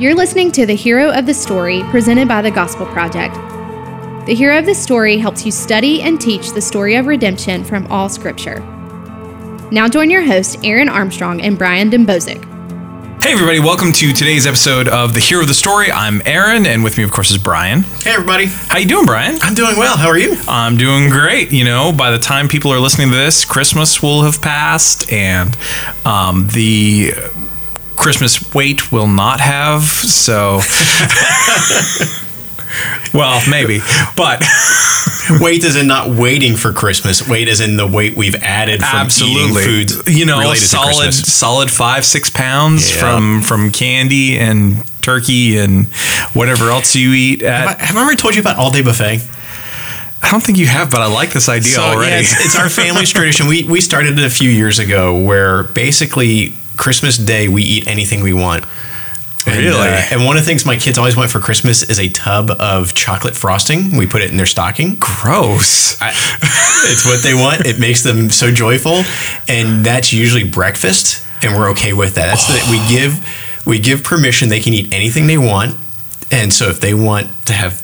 You're listening to the Hero of the Story presented by the Gospel Project. The Hero of the Story helps you study and teach the story of redemption from all Scripture. Now join your hosts, Aaron Armstrong and Brian Dembowczyk. Hey everybody, welcome to today's episode of The Hero of the Story. I'm Aaron, and with me, of course, is Brian. Hey, everybody. How you doing, Brian? I'm doing well. How are you? I'm doing great. You know, by the time people are listening to this, Christmas will have passed, and um, the Christmas wait will not have. So, well, maybe, but Wait is in not waiting for Christmas. Wait is in the weight we've added from absolutely, eating foods you know, solid, solid five, six pounds Yeah. from from candy and turkey and whatever else you eat. At, Have I, have I ever told you about all day buffet? I don't think you have, but I like this idea So, already. yeah, it's, it's our family's tradition. We we started it a few years ago, where basically Christmas Day we eat anything we want. And, Really? uh, and one of the things my kids always want for Christmas is a tub of chocolate frosting. We put it in their stocking. Gross. I, it's what they want. It makes them so joyful, and that's usually breakfast, and we're okay with that. That's the, we give we give permission. They can eat anything they want, and so if they want to have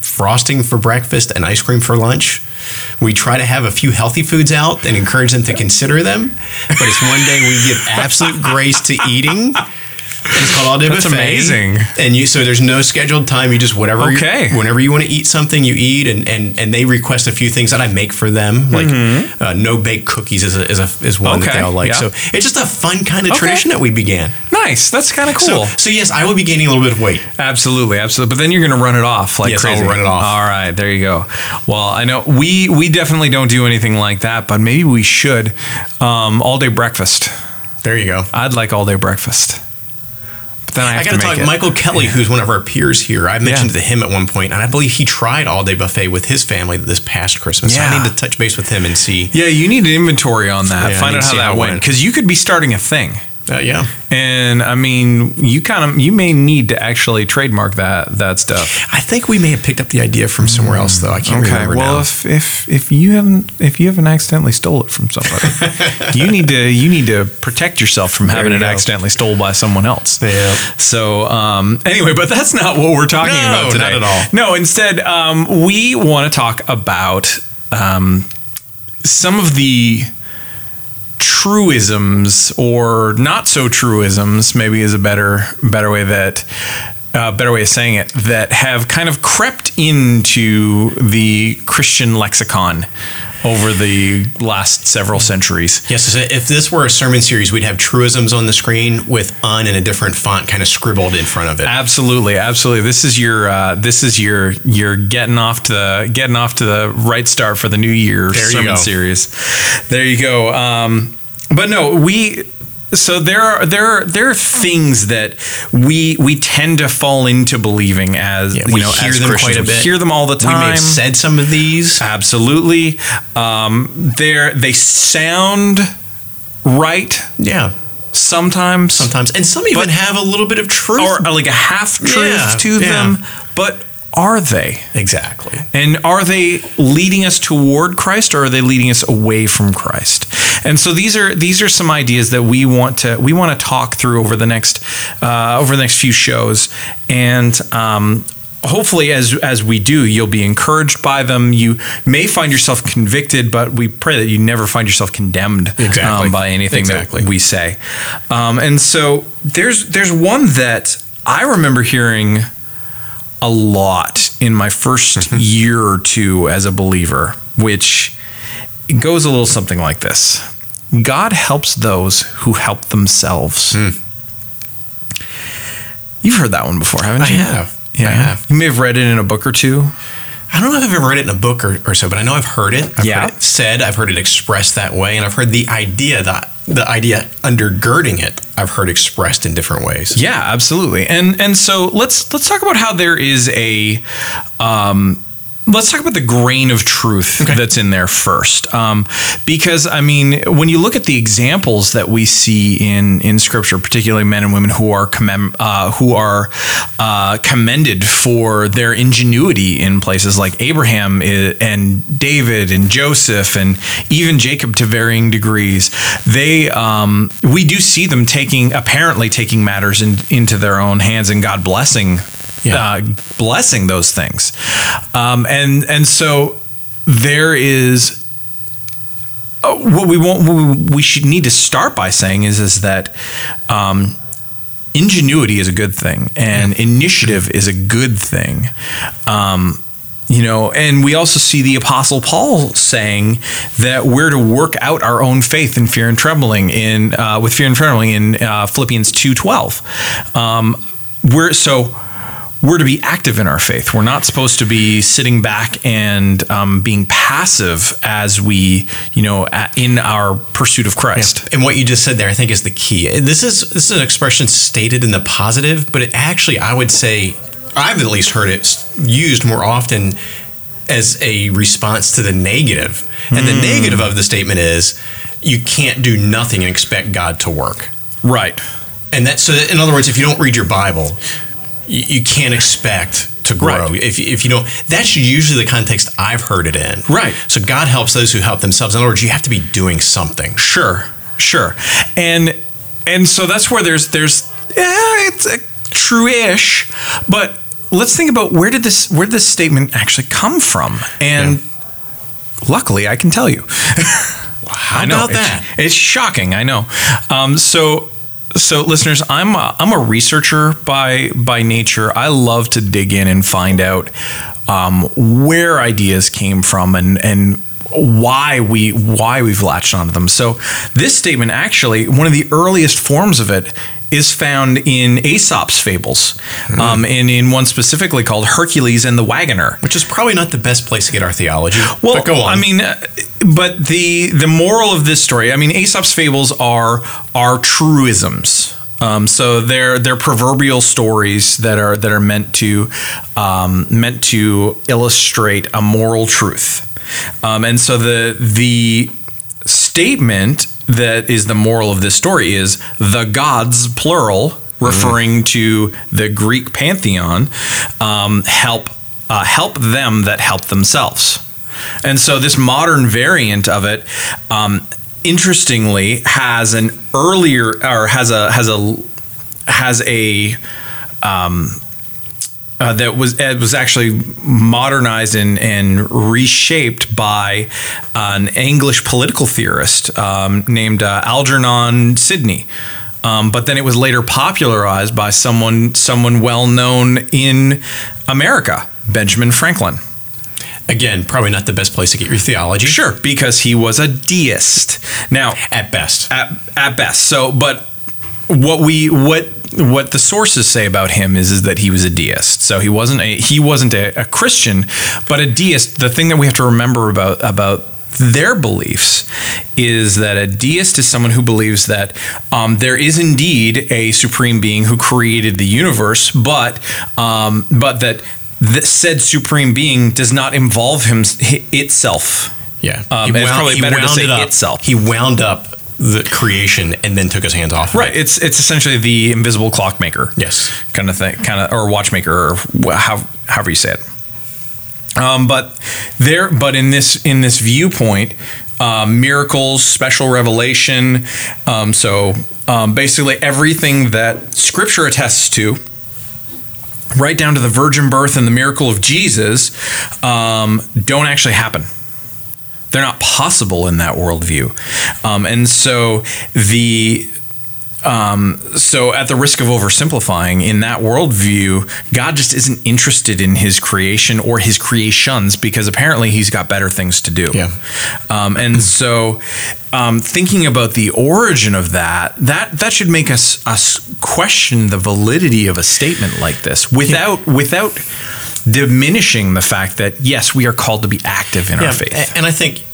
frosting for breakfast and ice cream for lunch. We try to have a few healthy foods out and encourage them to consider them, but it's one day we give absolute grace to eating. It's called all day That's buffet. amazing. And you so there's no scheduled time. You just whatever. Okay. Whenever you want to eat something, you eat, and and and they request a few things that I make for them, like uh, no bake cookies is a, is a, is one that Mm-hmm. They all like. yeah. So it's just a fun kind of Okay. tradition that we began. Nice. That's kind of cool. So so yes, I will be gaining a little bit of weight. absolutely, absolutely. But then you're going to run it off like Yes, I'll run it off. All right, there you go. Well, I know we we definitely don't do anything like that, but maybe we should. Um, all day breakfast. There you go. I'd like all day breakfast. Then I have I got to make talk. it. Michael Kelly, who's one of our peers here, I mentioned Yeah. to him at one point, and I believe he tried all day buffet with his family this past Christmas. So Yeah. I need to touch base with him and see. yeah, you need an inventory on that. Yeah, Find out how how that went went. because you could be starting a thing. Uh, yeah, And I mean, you kind of you may need to actually trademark that that stuff. I think we may have picked up the idea from somewhere else, though. I can't Okay. remember Well, now. if, if if you haven't if you haven't accidentally stole it from somebody, you need to you need to protect yourself from having you it go. accidentally stole by someone else. Yeah. So um, anyway, but that's not what we're talking No, about today. not at all. No, instead, um, we want to talk about um, some of the truisms or not so truisms maybe is a better better way that uh, better way of saying it that have kind of crept into the Christian lexicon over the last several centuries. Yes, so if this were a sermon series, we'd have truisms on the screen with "un" in a different font, kind of scribbled in front of it. Absolutely, absolutely. This is your uh, this is your you're getting off to the getting off to the right start for the new year There sermon series. There you go. Um, but no, we so there are there are there are things that we we tend to fall into believing as Yeah, you we know hear as them Christians. quite a We bit. hear them all the time. We may have said some of these. Absolutely, um, they're they sound right Yeah, sometimes. sometimes, and some even have a little bit of truth. or like a half truth Yeah, to yeah. them, but are they? exactly. And are they leading us toward Christ or are they leading us away from Christ? And so these are these are some ideas that we want to we want to talk through over the next uh, over the next few shows and um, hopefully as as we do you'll be encouraged by them you may find yourself convicted but we pray that you never find yourself condemned Exactly. um, by anything Exactly. that we say um, and so there's there's one that I remember hearing a lot in my first year or two as a believer, which goes a little something like this God helps those who help themselves. Hmm. You've heard that one before, haven't you? I have. Yeah. I have. You may have read it in a book or two. I don't know if I've ever read it in a book or, or so, but I know I've heard it. I've Yeah. heard it said. I've heard it expressed that way, and I've heard the idea that the idea undergirding it. I've heard expressed in different ways. Yeah, absolutely. And and so let's let's talk about how there is a um let's talk about the grain of truth that's in there first, um, because I mean, when you look at the examples that we see in in Scripture, particularly men and women who are commem- uh, who are uh, commended for their ingenuity in places like Abraham and David and Joseph and even Jacob to varying degrees, they um, we do see them taking apparently taking matters in, into their own hands and God blessing Yeah. uh, blessing those things. Um, and and so there is uh, what we want. What we, we should need to start by saying is is that. Um, Ingenuity is a good thing, and initiative is a good thing. Um, you know, and we also see the Apostle Paul saying that we're to work out our own faith in fear and trembling in uh, with fear and trembling in uh, Philippians two twelve. Um, we're so we're to be active in our faith. We're not supposed to be sitting back and um, being passive as we, you know, in our pursuit of Christ. And what you just said there, I think, is the key. This is this is an expression stated in the positive, but it actually, I would say, I've at least heard it used more often as a response to the negative. And the negative of the statement is, you can't do nothing and expect God to work. Right. And that, so in other words, if you don't read your Bible, you, can't expect to grow. Right. If, if you don't, that's usually the context I've heard it in. Right. So God helps those who help themselves. In other words, you have to be doing something. Sure, sure, and and so that's where there's there's yeah, it's a true-ish, but let's think about where did this where did this statement actually come from, and luckily I can tell you. How I know about it's, that? It's shocking. I know. Um, so. So, listeners, I'm a, I'm a researcher by by nature. I love to dig in and find out um, where ideas came from and and why we why we've latched onto them. So, this statement actually one of the earliest forms of it is found in Aesop's fables, um, and in one specifically called Hercules and the Wagoner. Which is probably not the best place to get our theology. Well, but go on. I mean, uh, but the the moral of this story, I mean, Aesop's fables are are truisms. Um, so they're they're proverbial stories that are that are meant to um, meant to illustrate a moral truth. Um, and so the the statement that is the moral of this story is the gods plural referring to the greek pantheon um, help uh, help them that help themselves. And so this modern variant of it um, interestingly has an earlier or has a has a has a um, uh, that was it was actually modernized and, and reshaped by an English political theorist um, named uh, Algernon Sidney. Um, but then it was later popularized by someone someone well known in America, Benjamin Franklin. Again, probably not the best place to get your theology. Sure, because he was a deist. Now, At best. at, at best. So, but what we what what the sources say about him is is that he was a deist. So he wasn't a he wasn't a, a Christian, but a deist. The thing that we have to remember about about their beliefs is that a deist is someone who believes that um, there is indeed a supreme being who created the universe, but um, but that the said supreme being does not involve him itself. Yeah. Um, it's probably better to say it itself. He wound up the creation and then took his hands off. of Right. it. It's it's essentially the invisible clockmaker. Yes. Kind of thing, kind of or watchmaker or how however you say it. Um, but there, but in this in this viewpoint, um, miracles, special revelation. Um, so um, basically everything that Scripture attests to. Right down to the virgin birth and the miracle of Jesus, um, don't actually happen they're not possible in that worldview. Um, and so the um, so at the risk of oversimplifying, in that worldview, God just isn't interested in his creation or his creations because apparently he's got better things to do. Yeah. Um, and so um, thinking about the origin of that, that that should make us us question the validity of a statement like this without without diminishing the fact that yes, we are called to be active in our faith. And I think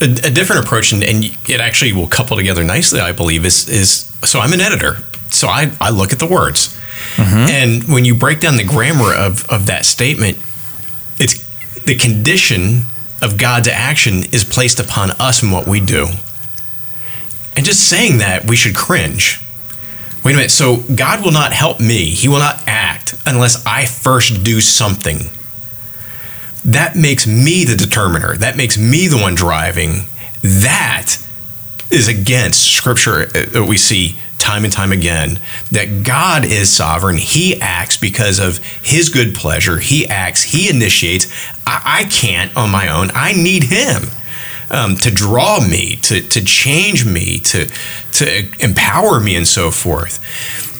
a, a different approach, and, and it actually will couple together nicely, I believe, is is so I'm an editor. So I, I look at the words. Mm-hmm. And when you break down the grammar of, of that statement, it's the condition of God's action is placed upon us and what we do. And just saying that, we should cringe. Wait a minute. So God will not help me. He will not act unless I first do something. That makes me the determiner. That makes me the one driving. That is against scripture that we see time and time again that God is sovereign. He acts because of his good pleasure. He acts, he initiates. I, I can't on my own. I need him. Um, to draw me, to, to change me, to, to empower me, and so forth.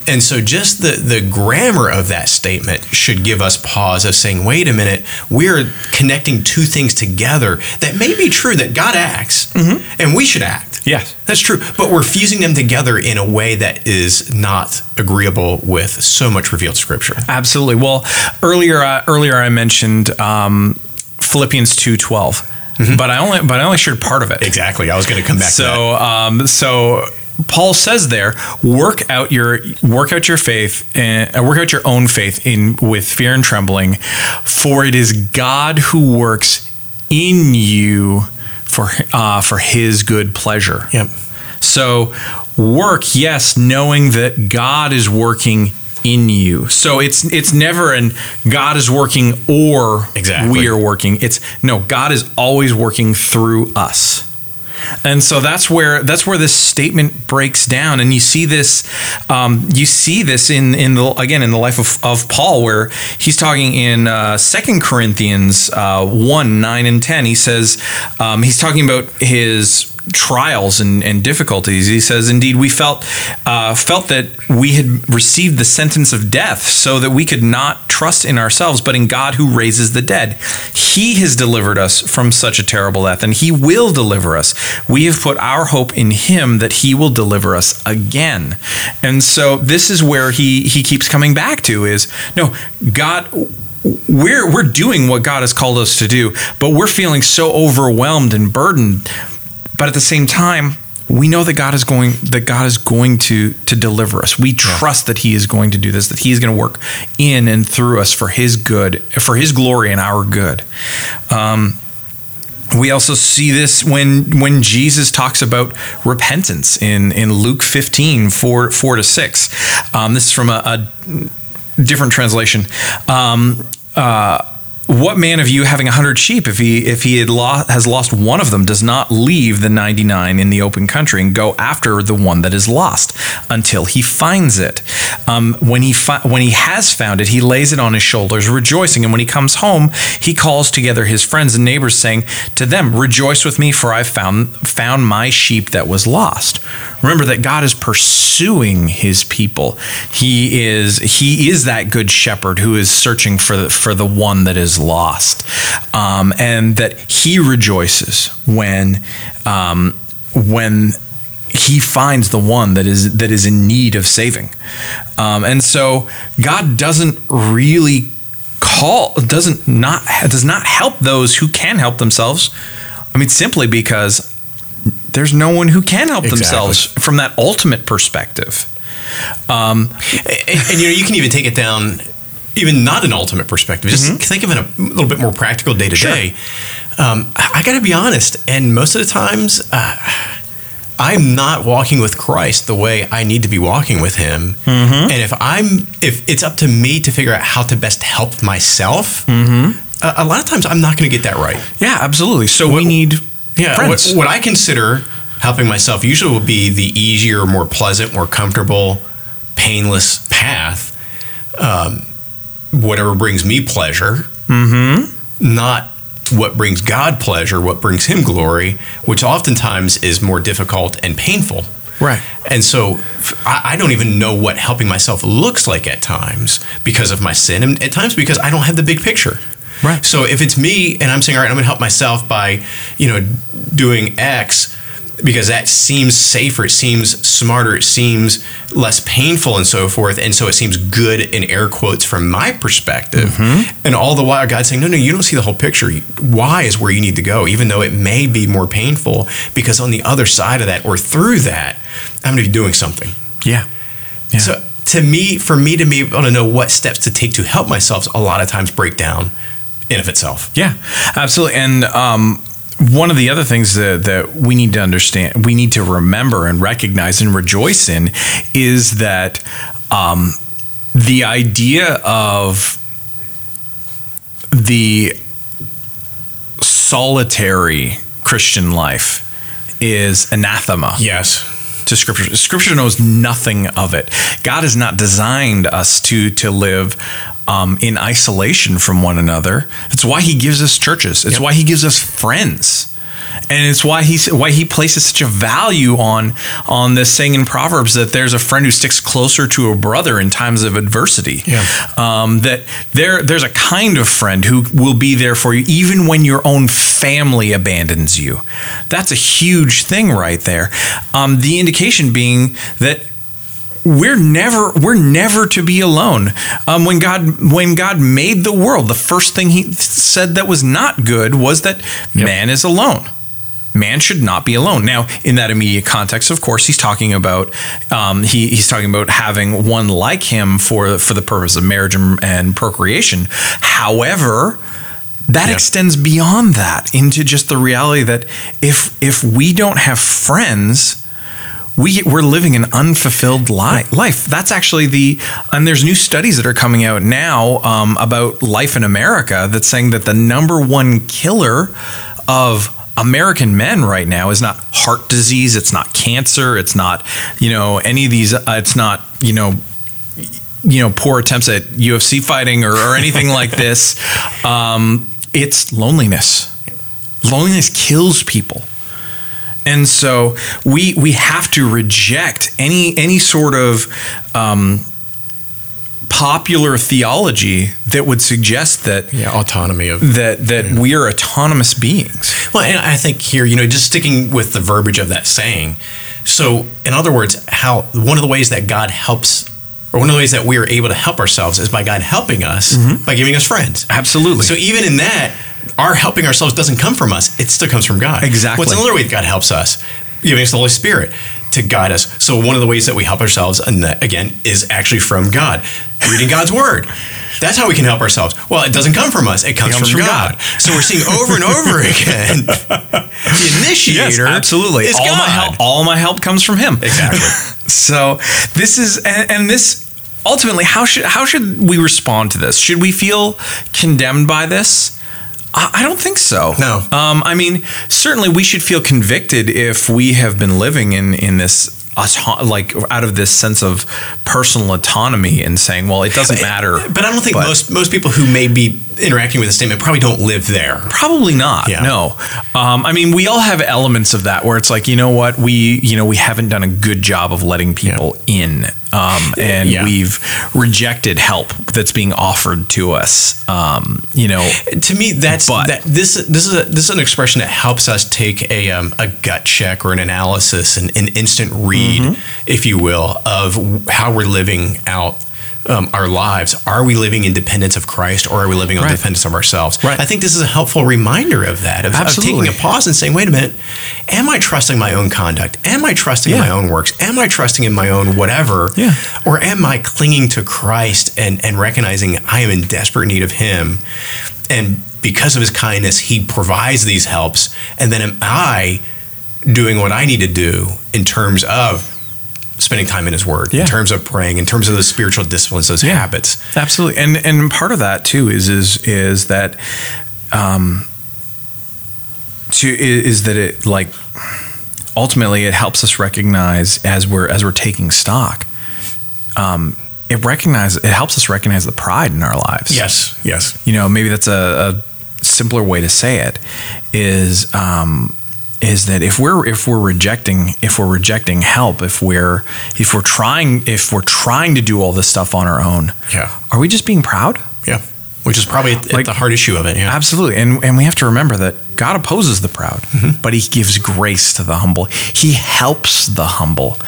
And so, just the, the grammar of that statement should give us pause of saying, wait a minute, we're connecting two things together that may be true that God acts mm-hmm. and we should act. Yes. That's true. But we're fusing them together in a way that is not agreeable with so much revealed scripture. Absolutely. Well, earlier, uh, earlier I mentioned um, Philippians 2 12 Mm-hmm. But I only but I only shared part of it. Exactly. I was going to come back. So um, so Paul says there, work out your work out your faith and uh, work out your own faith in with fear and trembling, for it is God who works in you for uh, for His good pleasure. Yep. So work, yes, knowing that God is working in you. So it's it's never an God is working or exactly. we are working. It's no, God is always working through us. And so that's where that's where this statement breaks down, and you see this, um, you see this in in the again in the life of, of Paul, where he's talking in uh, Second Corinthians uh, one nine and ten. He says um, he's talking about his trials and, and difficulties. He says, "Indeed, we felt uh, felt that we had received the sentence of death, so that we could not trust in ourselves, but in God who raises the dead. He has delivered us from such a terrible death, and He will deliver us. We have put our hope in Him that He will deliver us again." And so this is where he he keeps coming back to is no God we're we're doing what God has called us to do, but we're feeling so overwhelmed and burdened but at the same time, we know that God is going that God is going to to deliver us. We trust yeah. that He is going to do this. That He is going to work in and through us for His good, for His glory and our good. Um, we also see this when when Jesus talks about repentance in in Luke 15, 4, 4 to 6. Um, this is from a, a different translation. Um, uh, what man of you having a hundred sheep if he if he has lost one of them does not leave the 99 in the open country and go after the one that is lost until he finds it? Um, when he fi- when he has found it he lays it on his shoulders rejoicing. And when he comes home he calls together his friends and neighbors saying to them rejoice with me for i found found my sheep that was lost. Remember that god is pursuing his people. He is he is that good shepherd who is searching for the, for the one that is lost, um, and that he rejoices when um, when he finds the one that is that is in need of saving. Um, and so God doesn't really call doesn't not does not help those who can help themselves. I mean simply because there's no one who can help exactly. themselves from that ultimate perspective. Um, and, and, you know you can even take it down even not an ultimate perspective. Just mm-hmm. think of it a little bit more practical day to day. I got to be honest, and most of the times, uh, I'm not walking with Christ the way I need to be walking with Him. Mm-hmm. And if I'm, if it's up to me to figure out how to best help myself, mm-hmm. a, a, lot of times I'm not going to get that right. Yeah, absolutely. So what, we need, yeah, what, what I consider helping myself usually will be the easier, more pleasant, more comfortable, painless path. Um, whatever brings me pleasure, mm-hmm. not what brings God pleasure, what brings Him glory, which oftentimes is more difficult and painful. Right. And so I, don't even know what helping myself looks like at times because of my sin, and at times because I don't have the big picture. Right. So if it's me and I'm saying, all right, I'm going to help myself by, you know, doing X, because that seems safer, it seems smarter, it seems less painful, and so forth. And so it seems good in air quotes from my perspective. Mm-hmm. And all the while, God's saying, no, no, you don't see the whole picture. Why is where you need to go, even though it may be more painful, because on the other side of that or through that, I'm going to be doing something. Yeah. yeah. So to me, for me to be able to know what steps to take to help myself, a lot of times break down in of itself. Yeah, absolutely. And um, one of the other things that, that we need to understand, we need to remember and recognize and rejoice in is that um, the idea of the solitary Christian life is anathema Yes. To scripture. Scripture knows nothing of it. God has not designed us to to live um, in isolation from one another. It's why He gives us churches. It's Yep. why He gives us friends. And it's why he why he places such a value on on this saying in Proverbs that there's a friend who sticks closer to a brother in times of adversity. Yeah. Um, that there there's a kind of friend who will be there for you even when your own family abandons you. That's a huge thing right there. Um, the indication being that we're never we're never to be alone. Um, when God when God made the world, the first thing He said that was not good was that man is alone. Man should not be alone. Now, in that immediate context, of course, he's talking about um, he, he's talking about having one like him for for the purpose of marriage and, and procreation. However, that Yeah. extends beyond that into just the reality that if if we don't have friends, we we're living an unfulfilled li- life. That's actually the and there's new studies that are coming out now um, about life in America that's saying that the number one killer of American men right now is not heart disease, it's not cancer, it's not you know any of these, uh, it's not you know you know poor attempts at UFC fighting or, or anything like this. Um, it's loneliness. Loneliness kills people. And so we we have to reject any any sort of um, popular theology that would suggest that Yeah, autonomy of that that we are autonomous beings. Well, and I think here, you know, just sticking with the verbiage of that saying. So, in other words, how one of the ways that God helps, or one of the ways that we are able to help ourselves is by God helping us mm-hmm. by giving us friends. Absolutely. So, even in that, our helping ourselves doesn't come from us; it still comes from God. Exactly. What's another way that God helps us? Giving us the Holy Spirit to guide us. So, one of the ways that we help ourselves, and that, again, is actually from God, reading God's Word. That's how we can help ourselves. Well, it doesn't come from us; it comes, comes from, from God. God. So we're seeing over and over again the initiator. Yes, absolutely. Is all God. my help, all my help comes from Him. Exactly. so this is and, and this ultimately how should how should we respond to this? Should we feel condemned by this? I I don't think so. No. Um, I mean, certainly we should feel convicted if we have been living in in this auto- like out of this sense of personal autonomy and saying, well, it doesn't matter. But I don't think But- most most people who may be interacting with the statement probably don't live there. Probably not. Yeah. No. Um, I mean, we all have elements of that where it's like, you know what, we, you know, we haven't done a good job of letting people in, um, and Yeah. we've rejected help that's being offered to us. Um, you know, To me, that's But- that. This this is a, this is an expression that helps us take a um, a gut check or an analysis, an, an instant read, Mm-hmm. if you will, of how we're living out. Um, our lives are we living in dependence of Christ or are we living on Right. dependence of ourselves? Right. I think this is a helpful reminder of that, of, of taking a pause and saying, wait a minute, am I trusting my own conduct? Am I trusting in my own works? Am I trusting in my own whatever? Yeah. Or am I clinging to Christ and, and recognizing I am in desperate need of Him? And because of His kindness, He provides these helps. And then am I doing what I need to do in terms of spending time in His Word, Yeah. in terms of praying, in terms of the spiritual disciplines, those habits? Absolutely, and and part of that too is is is that, um, to is, is that it like ultimately it helps us recognize as we're as we're taking stock. Um, it recognize it helps us recognize the pride in our lives. Yes, yes. you know maybe that's a, a simpler way to say it is um, is that if we're if we're rejecting if we're rejecting help if we're if we're trying if we're trying to do all this stuff on our own Yeah. are we just being proud Yeah. Which is probably at, at Like- the hard issue of it. Yeah. absolutely and and we have to remember that God opposes the proud mm-hmm. but he gives grace to the humble he helps the humble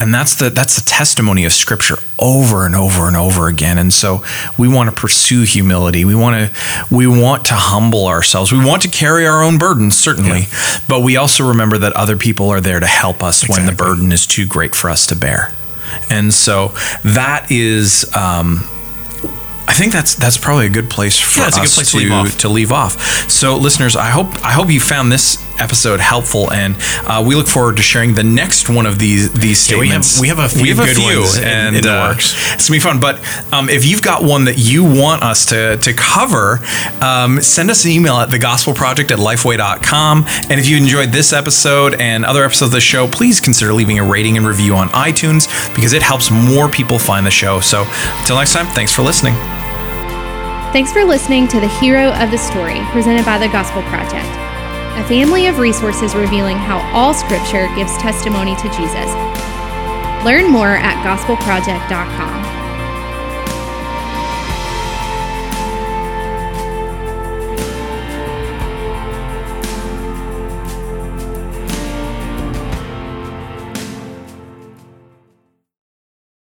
and that's the that's the testimony of scripture over and over and over again. And so we want to pursue humility. We want to we want to humble ourselves. We want to carry our own burdens certainly. But we also remember that other people are there to help us when the burden is too great for us to bear. And so that is um, I think that's that's probably a good place for Yeah, us good place to, to leave off. to leave off. So, listeners, I hope I hope you found this episode helpful, and uh, we look forward to sharing the next one of these these Yeah, we have- we have a few good ones in- and in the uh, works. It's gonna be fun. But um, if you've got one that you want us to to cover, um, send us an email at thegospelproject at lifeway.com. And if you enjoyed this episode and other episodes of the show, please consider leaving a rating and review on iTunes because it helps more people find the show. So, until next time, thanks for listening. Thanks for listening to the Hero of the Story, presented by the Gospel Project, a family of resources revealing how all Scripture gives testimony to Jesus. Learn more at gospelproject.com.